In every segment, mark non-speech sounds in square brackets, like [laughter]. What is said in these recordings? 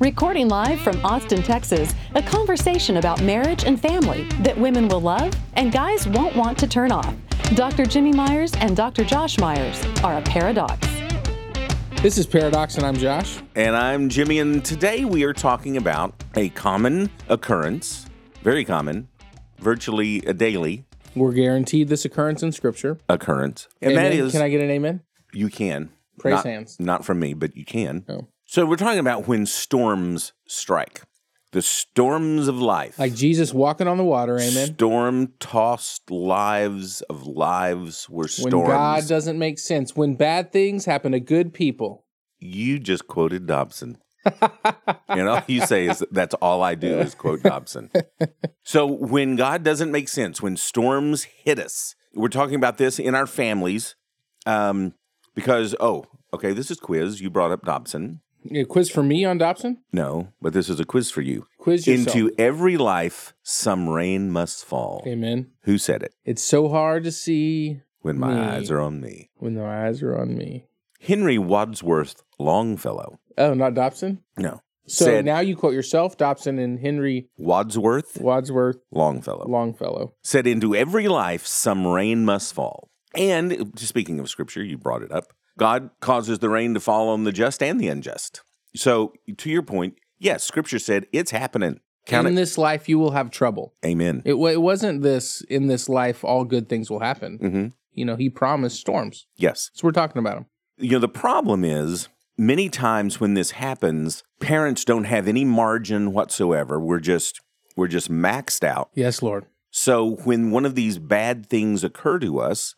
Recording live from Austin, Texas, a conversation about marriage and family that women will love and guys won't want to turn off. Dr. Jimmy Myers and Dr. Josh Myers are a paradox. This is Pairadocs, and I'm Josh. And I'm Jimmy, and today we are talking about a common occurrence, very common, virtually a daily We're guaranteed this occurrence in Scripture. occurrence. And Amen. that is, Can I get an amen? you can. Praise not, hands. Not from me, but you can. Oh. So we're talking about when storms strike, the storms of life. Like Jesus walking on the water, amen. Storm tossed lives of lives were storms. When. God doesn't make sense, when bad things happen to good people. you just quoted Dobson. and [laughs] all you say is that's all I do is quote Dobson. [laughs] so when God doesn't make sense, when storms hit us, we're talking about this in our families, um, because oh, okay, this is quiz. You brought up Dobson. A quiz for me on Dobson? No, but this is a quiz for you. Quiz yourself. Into every life, some rain must fall. Amen. Who said it? It's so hard to see When my Me. eyes are on me. when my eyes are on me. Henry Wadsworth Longfellow. Oh, not Dobson? No. So said now you quote yourself, Dobson, and Henry Wadsworth Wadsworth Longfellow. Longfellow. said, Into every life some rain must fall. And speaking of scripture, you brought it up. God causes the rain to fall on the just and the unjust. So, to your point, yes, scripture said it's happening. Count in it. this life, you will have trouble. Amen. It, it wasn't this, in this life, all good things will happen. hmm You know, he promised storms. Yes. So we're talking about him. You know, the problem is many times when this happens, parents don't have any margin whatsoever. We're just we're just maxed out. Yes, Lord. So when one of these bad things occur to us,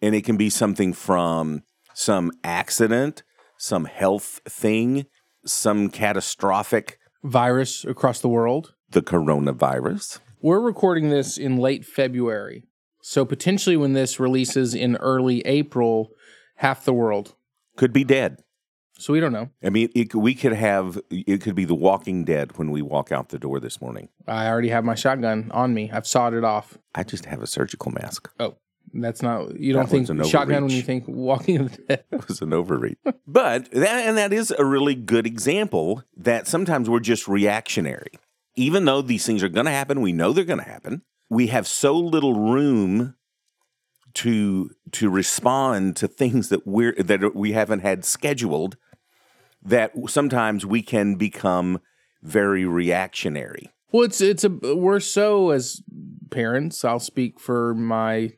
and it can be something from some accident, some health thing, some catastrophic, Virus across the world. the coronavirus. We're recording this in late February. So potentially when this releases in early April, half the world. Could be dead. So we don't know. I mean, it, we could have, it could be the walking dead when we walk out the door this morning. I already have my shotgun on me. I've sawed it off. I just have a surgical mask. Oh, that's not, you don't That think shotgun when you think walking of the dead. [laughs] It was an overreach. but that, and that is a really good example that sometimes we're just reactionary. Even though these things are going to happen, we know they're going to happen. We have so little room to to respond to things that we're that we haven't had scheduled that sometimes we can become very reactionary. Well, it's it's a we're so as parents. I'll speak for my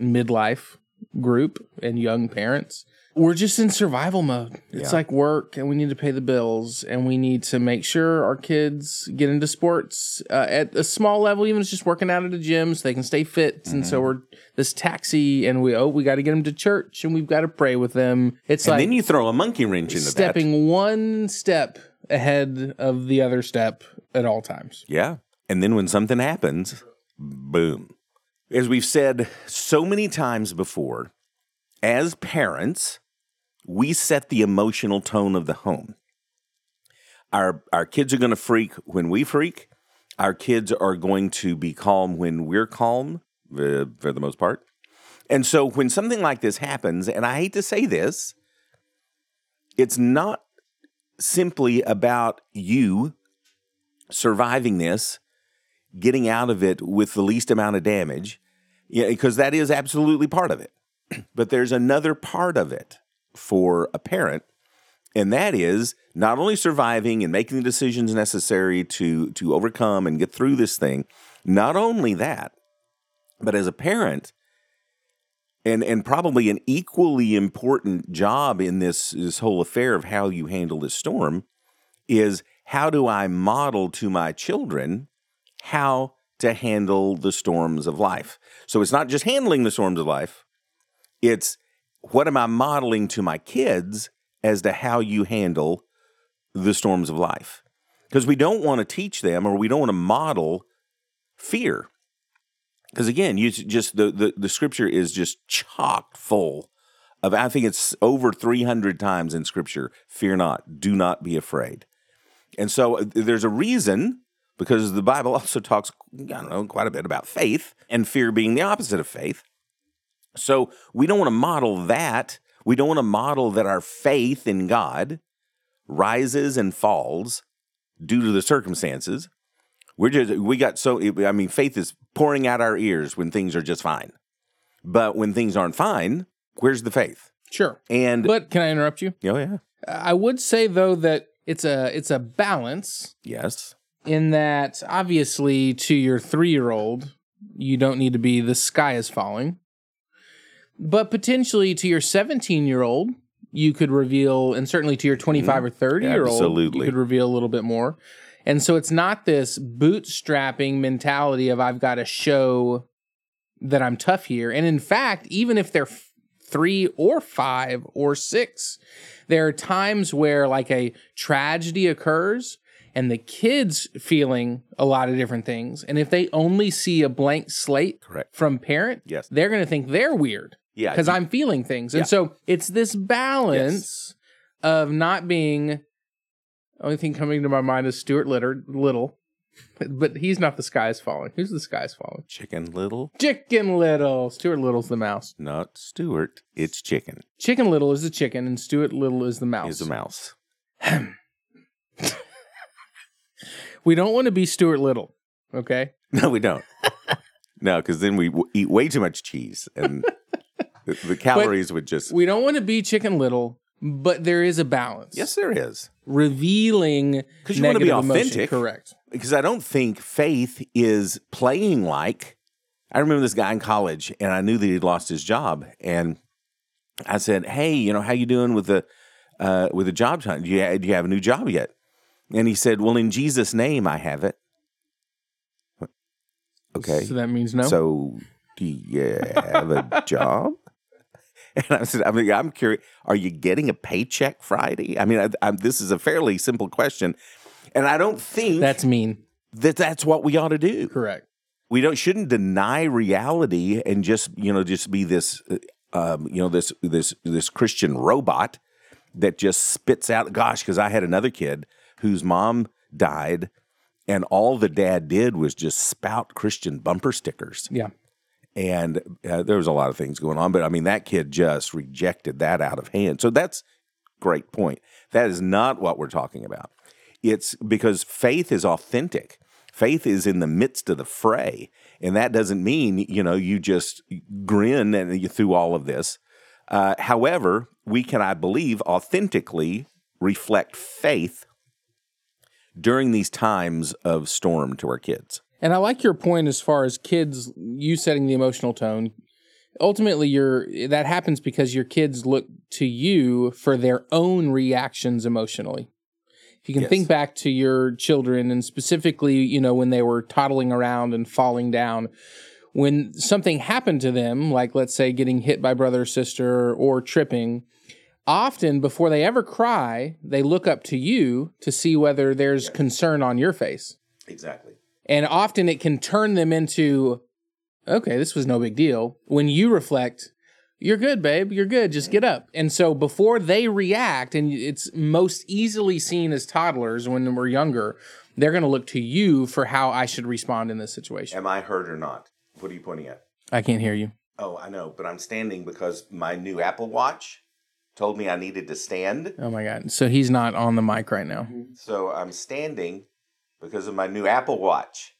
midlife group and young parents. We're just in survival mode. It's Yeah. like work, and we need to pay the bills, and we need to make sure our kids get into sports uh, at a small level, even if it's just working out at a gym, so they can stay fit. And Mm-hmm. so we're this taxi, and we oh we got to get them to church, and we've got to pray with them. It's And like then you throw a monkey wrench into that. stepping one step ahead of the other step at all times. Yeah. And then when something happens, boom. As we've said so many times before, as parents, we set the emotional tone of the home. Our our kids are going to freak when we freak. Our kids are going to be calm when we're calm, for the most part. And so when something like this happens, and I hate to say this, it's not simply about you surviving this, getting out of it with the least amount of damage, because that is absolutely part of it. [clears throat] But there's another part of it for a parent, and that is not only surviving and making the decisions necessary to to overcome and get through this thing. Not only that, but as a parent, and and probably an equally important job in this this whole affair of how you handle this storm is how do I model to my children how to handle the storms of life? So it's not just handling the storms of life, it's what am I modeling to my kids as to how you handle the storms of life? because we don't want to teach them or we don't want to model fear. Because again, you just the, the the scripture is just chock full of I think it's over 300 times in scripture, fear not, do not be afraid. And so uh, there's a reason because the Bible [laughs] also talks I don't know quite a bit about faith and fear being the opposite of faith. So we don't want to model that. We don't want to model that our faith in God rises and falls due to the circumstances. We're just we got so I mean faith is pouring out our ears when things are just fine. But when things aren't fine, where's the faith? Sure. And But can I interrupt you? oh yeah. I would say though that it's a it's a balance Yes. In that obviously to your 3-year-old you don't need to be the sky is falling. But potentially to your 17-year-old you could reveal and certainly to your 25 mm-hmm. or 30-year-old you could reveal a little bit more. And so it's not this bootstrapping mentality of I've got to show that I'm tough here. And in fact, even if they're three or five or six, there are times where like a tragedy occurs and the kids feeling a lot of different things. And if they only see a blank slate Correct. from parent, Yes. they're going to think they're weird Yeah. because I'm feeling things. And Yeah. so it's this balance of not being. Only thing coming to my mind is Stuart Litter, Little, but he's not the sky is falling. Who's the sky is falling? Chicken Little, Chicken Little. Stuart Little's the mouse. not Stuart. It's chicken. Chicken Little is the chicken, and Stuart Little is the mouse. Is a mouse. [clears throat] we don't want to be Stuart Little, okay? [laughs] No, we don't. no, because then we w- eat way too much cheese, and the, the calories would just. We don't want to be Chicken Little, but there is a balance. yes, there is. Revealing because you wanna be negative emotion. authentic. Correct. because I don't think faith is playing like. I remember this guy in college, and I knew that he'd lost his job, and I said, "Hey, you know, how you doing with the uh, with the job hunt? Do you, do you have a new job yet?" And he said, "Well, in Jesus' name, I have it." Okay, So that means no. so do you have a [laughs] job? And I said, I mean, I'm curious. Are you getting a paycheck Friday? I mean, I, I, this is a fairly simple question, and I don't think That's mean. that that's what we ought to do. Correct. We don't shouldn't deny reality and just you know just be this uh, um, you know this this this Christian robot that just spits out. Gosh, because I had another kid whose mom died, and all the dad did was just spout Christian bumper stickers, Yeah. and uh, there was a lot of things going on. But I mean, that kid just rejected that out of hand. So that's great point. That is not what we're talking about. It's because faith is authentic. Faith is in the midst of the fray, and that doesn't mean you know you just grin and you through all of this. Uh, however, we can, I believe, authentically reflect faith during these times of storm to our kids. And I like your point as far as kids, you setting the emotional tone. Ultimately, your that happens because your kids look to you for their own reactions emotionally. If you can Yes. think back to your children and specifically, you know, when they were toddling around and falling down, when something happened to them, like let's say getting hit by brother or sister or tripping, often before they ever cry, they look up to you to see whether there's concern on your face. Exactly. And often it can turn them into, okay, this was no big deal. When you reflect, you're good, babe, you're good, just get up. And so before they react, and it's most easily seen as toddlers when we're younger, they're going to look to you for how I should respond in this situation. Am I hurt or not? What are you pointing at? I can't hear you. Oh, I know, but I'm standing because my new Apple Watch told me I needed to stand. Oh my God. So he's not on the mic right now. So I'm standing because of my new Apple Watch.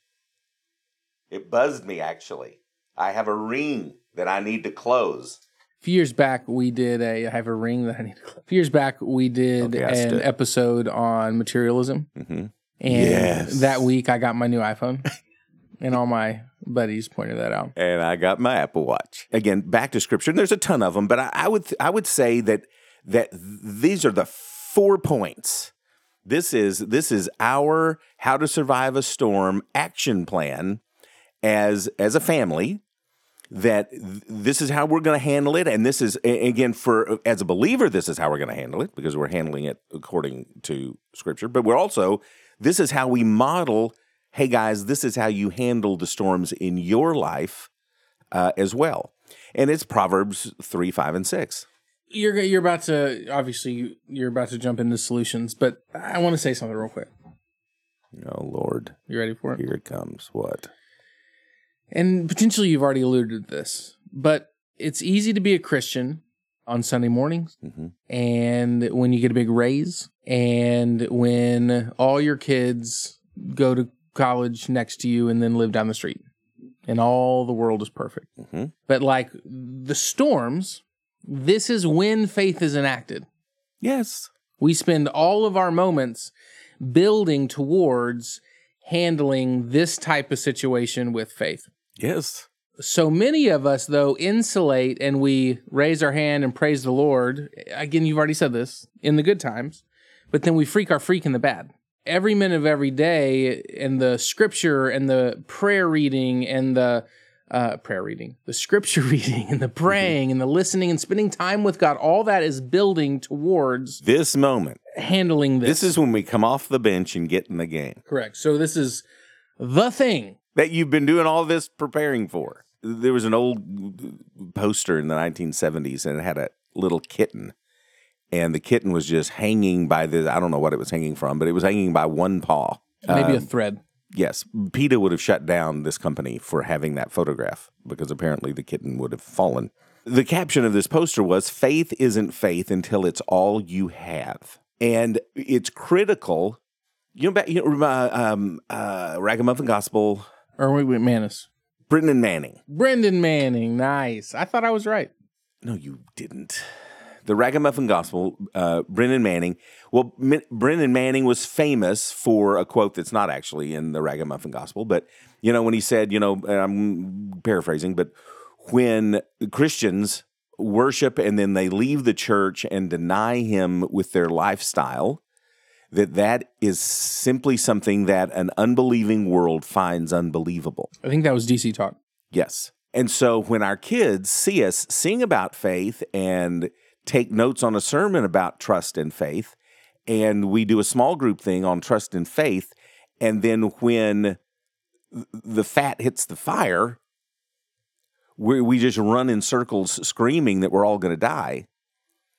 It buzzed me actually. I have a ring that I need to close. A few years back, we did a. I have a ring that I need to. close. A few years back, we did Okay, I an stood. episode on materialism. hmm And Yes. that week, I got my new iPhone, [laughs] and all my buddies pointed that out. And I got my Apple Watch. Again, back to scripture. And there's a ton of them, but I, I would I would say that that these are the four points. This is this is our how to survive a storm action plan as as a family that th- this is how we're going to handle it and this is a- again for as a believer this is how we're going to handle it because we're handling it according to scripture but we're also this is how we model. Hey guys, this is how you handle the storms in your life uh, as well. And it's Proverbs three, five, and six. You're you're about to obviously you- you're about to jump into solutions, but I want to say something real quick. Oh Lord, You ready for it? here it comes. What? And potentially you've already alluded to this, but it's easy to be a Christian on Sunday mornings Mhm. and when you get a big raise and when all your kids go to college next to you and then live down the street and all the world is perfect. Mhm. But like the storms, this is when faith is enacted. Yes. We spend all of our moments building towards handling this type of situation with faith. Yes. So many of us, though, insulate and we raise our hand and praise the Lord. Again, you've already said this in the good times, but then we freak our freak in the bad. Every minute of every day, and the scripture and the prayer reading and the uh, prayer reading, the scripture [laughs] reading and the praying and the listening and spending time with God, all that is building towards This moment. handling this. This is when we come off the bench and get in the game correct. So this is the thing. that you've been doing all this preparing for. There was an old poster in the 1970s and it had a little kitten. And the kitten was just hanging by the, I don't know what it was hanging from, but it was hanging by one paw. Maybe a Um, thread. Yes, PETA would have shut down this company for having that photograph because apparently the kitten would have fallen. The caption of this poster was Faith isn't faith until it's all you have. And it's critical. You know, back, you know uh, um, uh, Ragamuffin Gospel, Or wait, wait, Manus. Brennan Manning. Brennan Manning. Nice. I thought I was right. No, you didn't. The Ragamuffin Gospel, uh, Brennan Manning. Well, M- Brennan Manning was famous for a quote that's not actually in the Ragamuffin Gospel, but you know when he said, you know, and I'm paraphrasing, but when Christians worship and then they leave the church and deny Him with their lifestyle, that that is simply something that an unbelieving world finds unbelievable. I think that was DC talk. Yes. And so when our kids see us sing about faith and take notes on a sermon about trust and faith, and we do a small group thing on trust and faith, and then when the fat hits the fire, we, we just run in circles screaming that we're all going to die.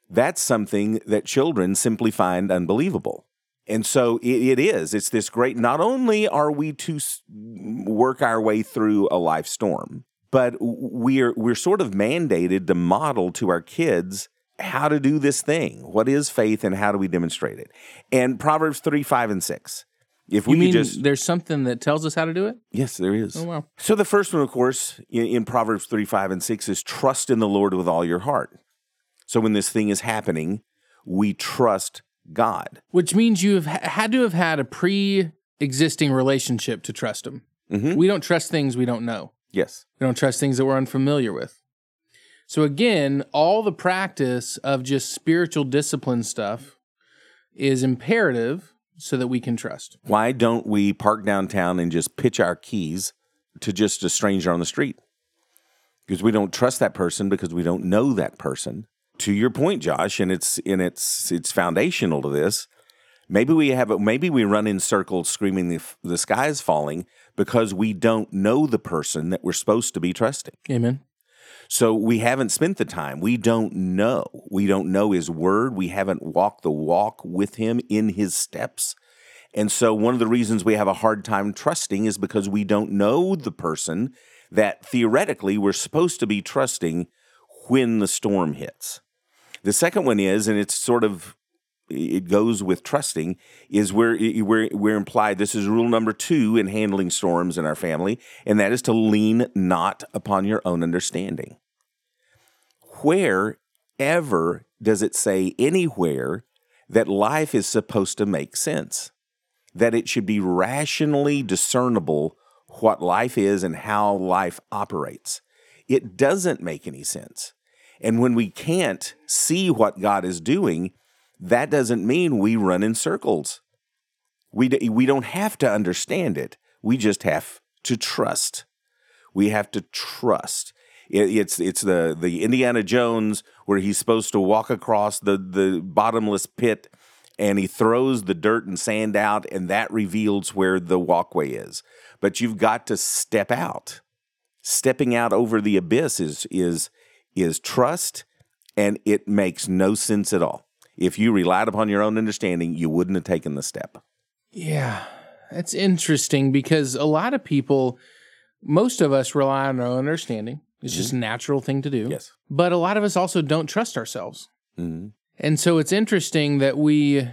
That's something that children simply find unbelievable. And so it, it is. It's this great. Not only are we to work our way through a life storm, but we're we're sort of mandated to model to our kids how to do this thing. What is faith, and how do we demonstrate it? And Proverbs three, five, and six. If we You mean just there's something that tells us how to do it? yes, there is. Oh wow. So the first one, of course, in, in Proverbs 3, 5, and 6 is trust in the Lord with all your heart. So when this thing is happening, we trust God. Which means you have had to have had a pre-existing relationship to trust him. Mhm. We don't trust things we don't know. Yes. We don't trust things that we're unfamiliar with. So again, all the practice of just spiritual discipline stuff is imperative so that we can trust. Why don't we park downtown and just pitch our keys to just a stranger on the street? Because we don't trust that person because we don't know that person. To your point, Josh, and it's and it's it's foundational to this. Maybe we have a, maybe we run in circles screaming the the sky is falling because we don't know the person that we're supposed to be trusting. Amen. So we haven't spent the time. We don't know. We don't know his word. We haven't walked the walk with him in his steps. And so one of the reasons we have a hard time trusting is because we don't know the person that theoretically we're supposed to be trusting when the storm hits. The second one is, and it's sort of it goes with trusting is where we're, we're implied this is rule number two in handling storms in our family and that is to lean not upon your own understanding. Wherever does it say anywhere that life is supposed to make sense that it should be rationally discernible what life is and how life operates it doesn't make any sense. And when we can't see what god is doing that doesn't mean we run in circles. We, d- we don't have to understand it. We just have to trust. We have to trust. It, it's it's the, the Indiana Jones where he's supposed to walk across the, the bottomless pit and he throws the dirt and sand out, and that reveals where the walkway is. But you've got to step out. Stepping out over the abyss is is is trust, and it makes no sense at all. If you relied upon your own understanding, you wouldn't have taken the step. Yeah, that's interesting because a lot of people, most of us rely on our own understanding. It's just a natural thing to do. Yes. But a lot of us also don't trust ourselves. Mhm. And so it's interesting that we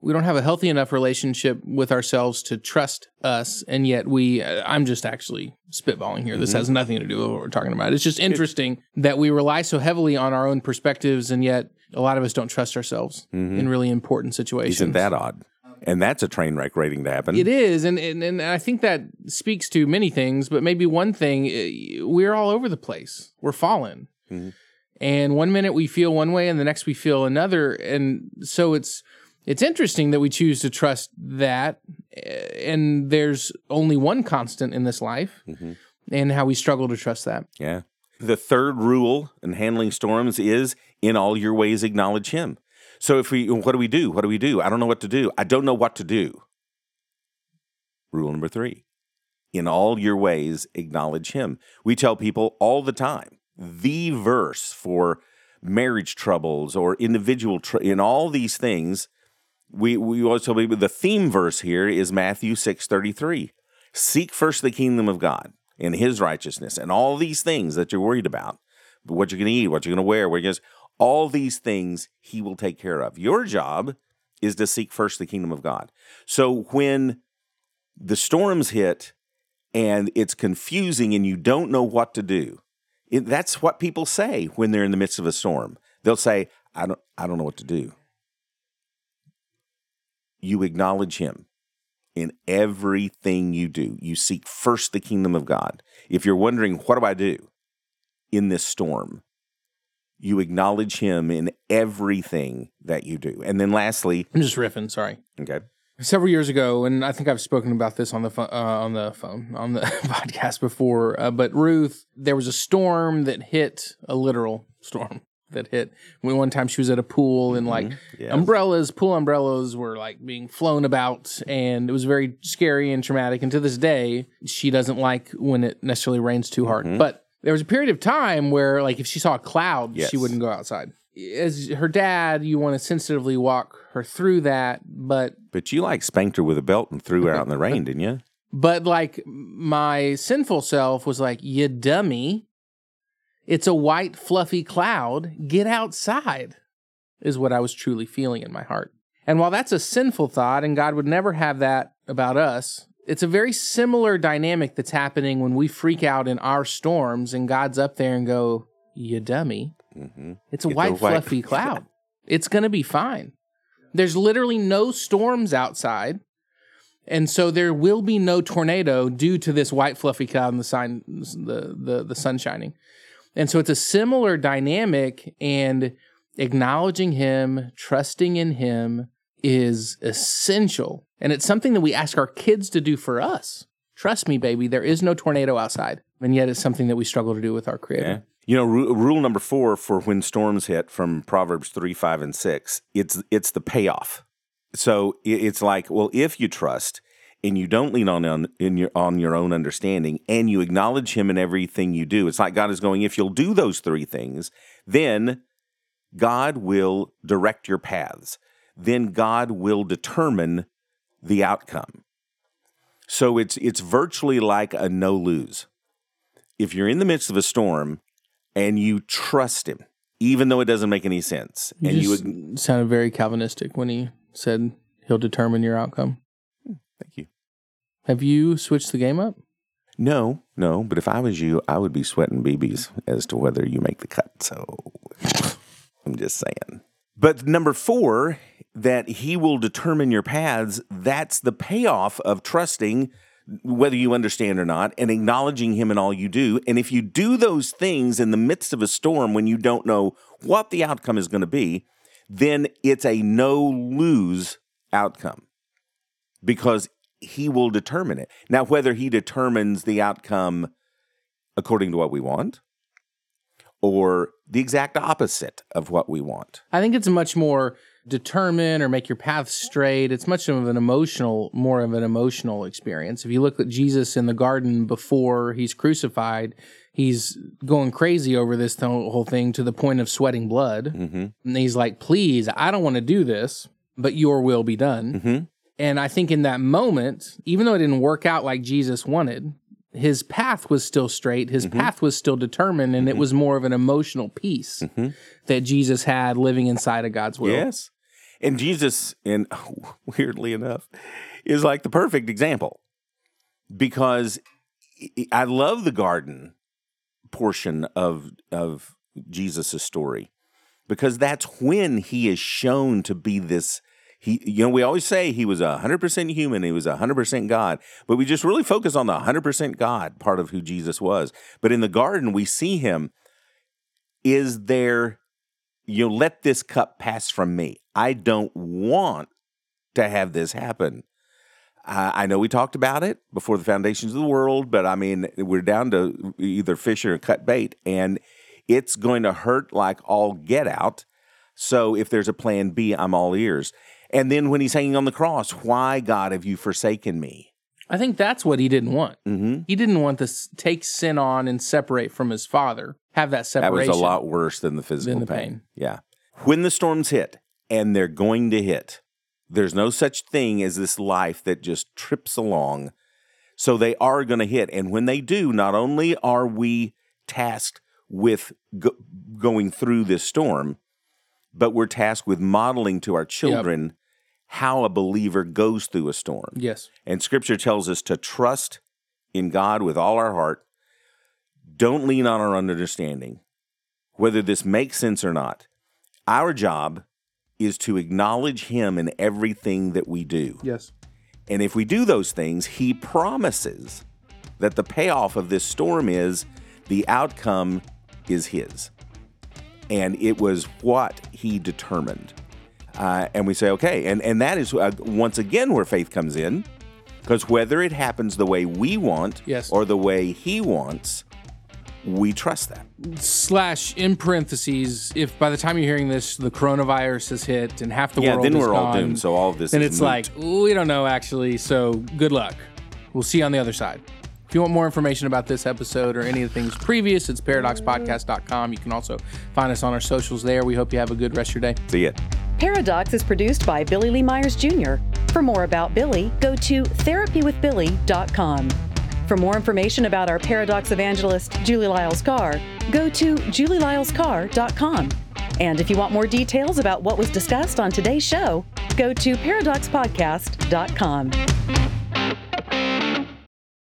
we don't have a healthy enough relationship with ourselves to trust us and yet we uh, I'm just actually spitballing here. This has nothing to do with what we're talking about. It's just interesting that we rely so heavily on our own perspectives and yet a lot of us don't trust ourselves in really important situations. Isn't that odd? And that's a train wreck waiting to happen. It is, and, and and I think that speaks to many things, but maybe one thing eh, we're all over the place. We're fallen, Mhm. and one minute we feel one way, and the next we feel another, and so it's it's interesting that we choose to trust that, eh, and there's only one constant in this life, Mhm. and how we struggle to trust that. Yeah. The third rule in handling storms is in all your ways acknowledge him. So if we what do we do? What do we do? I don't know what to do. I don't know what to do. Rule number 3. In all your ways acknowledge him. We tell people all the time the verse for marriage troubles or individual tr- in all these things we we always tell people the theme verse here is Matthew 6:33. Seek first the kingdom of God and his righteousness and all these things that you're worried about. What you're going to eat, what you're going to wear, where you're gonna, all these things he will take care of. Your job is to seek first the kingdom of God. So when the storms hit and it's confusing and you don't know what to do, it, that's what people say when they're in the midst of a storm. They'll say, "I don't, I don't know what to do." You acknowledge Him in everything you do. You seek first the kingdom of God. If you're wondering, what do I do in this storm? You acknowledge Him in everything that you do. And then lastly, I'm just riffing. Sorry. okay, several years ago, and I think I've spoken about this on the uh, on the phone on the [laughs] podcast before. Uh, but Ruth, there was a storm that hit a literal storm [laughs] that hit. When one time she was at a pool and like Yes. umbrellas, pool umbrellas were like being flown about, and it was very scary and traumatic. And to this day, she doesn't like when it necessarily rains too hard. But there was a period of time where, like, if she saw a cloud, Yes. she wouldn't go outside. As her dad, you want to sensitively walk her through that, but but you like spanked her with a belt and threw her out in the [laughs] rain, didn't you? But like my sinful self was like, you dummy. It's a white, fluffy cloud. Get outside, is what I was truly feeling in my heart. And while that's a sinful thought, and God would never have that about us, it's a very similar dynamic that's happening when we freak out in our storms and God's up there and go, you dummy. hmm It's a It's a white, white- fluffy [laughs] cloud. It's going to be fine. There's literally no storms outside. And so there will be no tornado due to this white fluffy cloud and the sign the, the the sun shining. And so it's a similar dynamic and acknowledging him, trusting in him is essential. And it's something that we ask our kids to do for us. Trust me, baby, there is no tornado outside. And yet it's something that we struggle to do with our creator. Yeah. You know, ru- rule number four for when storms hit from Proverbs three, five, and six. It's it's the payoff. So it's like, well, if you trust and you don't lean on on your on your own understanding, and you acknowledge Him in everything you do, it's like God is going. If you'll do those three things, then God will direct your paths. Then God will determine the outcome. So it's it's virtually like a no lose. If you're in the midst of a storm and you trust him, even though it doesn't make any sense, You and just you sounded very Calvinistic when he said he'll determine your outcome. Hmm, thank you. Have you switched the game up? No, no, but if I was you, I would be sweating BBs as to whether you make the cut. So I'm just saying. But number four, that he will determine your paths, that's the payoff of trusting, whether you understand or not, and acknowledging him in all you do. And if you do those things in the midst of a storm when you don't know what the outcome is going to be, then it's a no lose outcome because he will determine it. Now, whether he determines the outcome according to what we want or the exact opposite of what we want. I think it's much more determine or make your path straight. It's much of an emotional, more of an emotional experience. If you look at Jesus in the garden before he's crucified, he's going crazy over this th- whole thing to the point of sweating blood. Mm-hmm. And he's like, please, I don't want to do this, but your will be done. Mm-hmm. And I think in that moment, even though it didn't work out like Jesus wanted, his path was still straight. His path was still determined, and it was more of an emotional peace Mhm. that Jesus had living inside of God's will. Yes. And Jesus, and [laughs] weirdly enough, is like the perfect example because I- love the garden portion of of Jesus' story because that's when he is shown to be this. He, you know, we always say he was hundred percent human, he was hundred percent God, but we just really focus on the hundred percent God part of who Jesus was. But in the garden, we see him. Is there you know, let this cup pass from me. I don't want to have this happen. Uh, I know we talked about it before the foundations of the world, but I mean, we're down to either fish or cut bait, and it's going to hurt like all get out. So if there's a plan B, I'm all ears. And then when he's hanging on the cross, why, God, have you forsaken me? I think that's what he didn't want. Mm-hmm. He didn't want to take sin on and separate from his father, have that separation. That was a lot worse than the physical the pain. pain. Yeah. When the storms hit, and they're going to hit, there's no such thing as this life that just trips along. So they are going to hit. And when they do, not only are we tasked with go- going through this storm, but we're tasked with modeling to our children how a believer goes through a storm. Yes. And scripture tells us to trust in God with all our heart. Don't lean on our understanding, whether this makes sense or not. Our job is to acknowledge Him in everything that we do. Yes. And if we do those things, He promises that the payoff of this storm is the outcome is His. And it was what He determined. Uh, and we say, okay. And, and that is uh, once again where faith comes in. Because whether it happens the way we want Yes. or the way He wants, we trust that. Slash in parentheses, if by the time you're hearing this, the coronavirus has hit and half the yeah, world then is we're all gone, doomed. So all of this then it's moot. like we don't know actually. So good luck. We'll see you on the other side. If you want more information about this episode or any of the things previous, it's paradoxpodcast.com. You can also find us on our socials there. We hope you have a good rest of your day. See ya. Pairadocs is produced by Billy Lee Myers Jr. For more about Billy, go to therapywithbilly.com. For more information about our Pairadocs evangelist, Julie Lyles Carr, go to julielylescarr.com. And if you want more details about what was discussed on today's show, go to paradoxpodcast.com.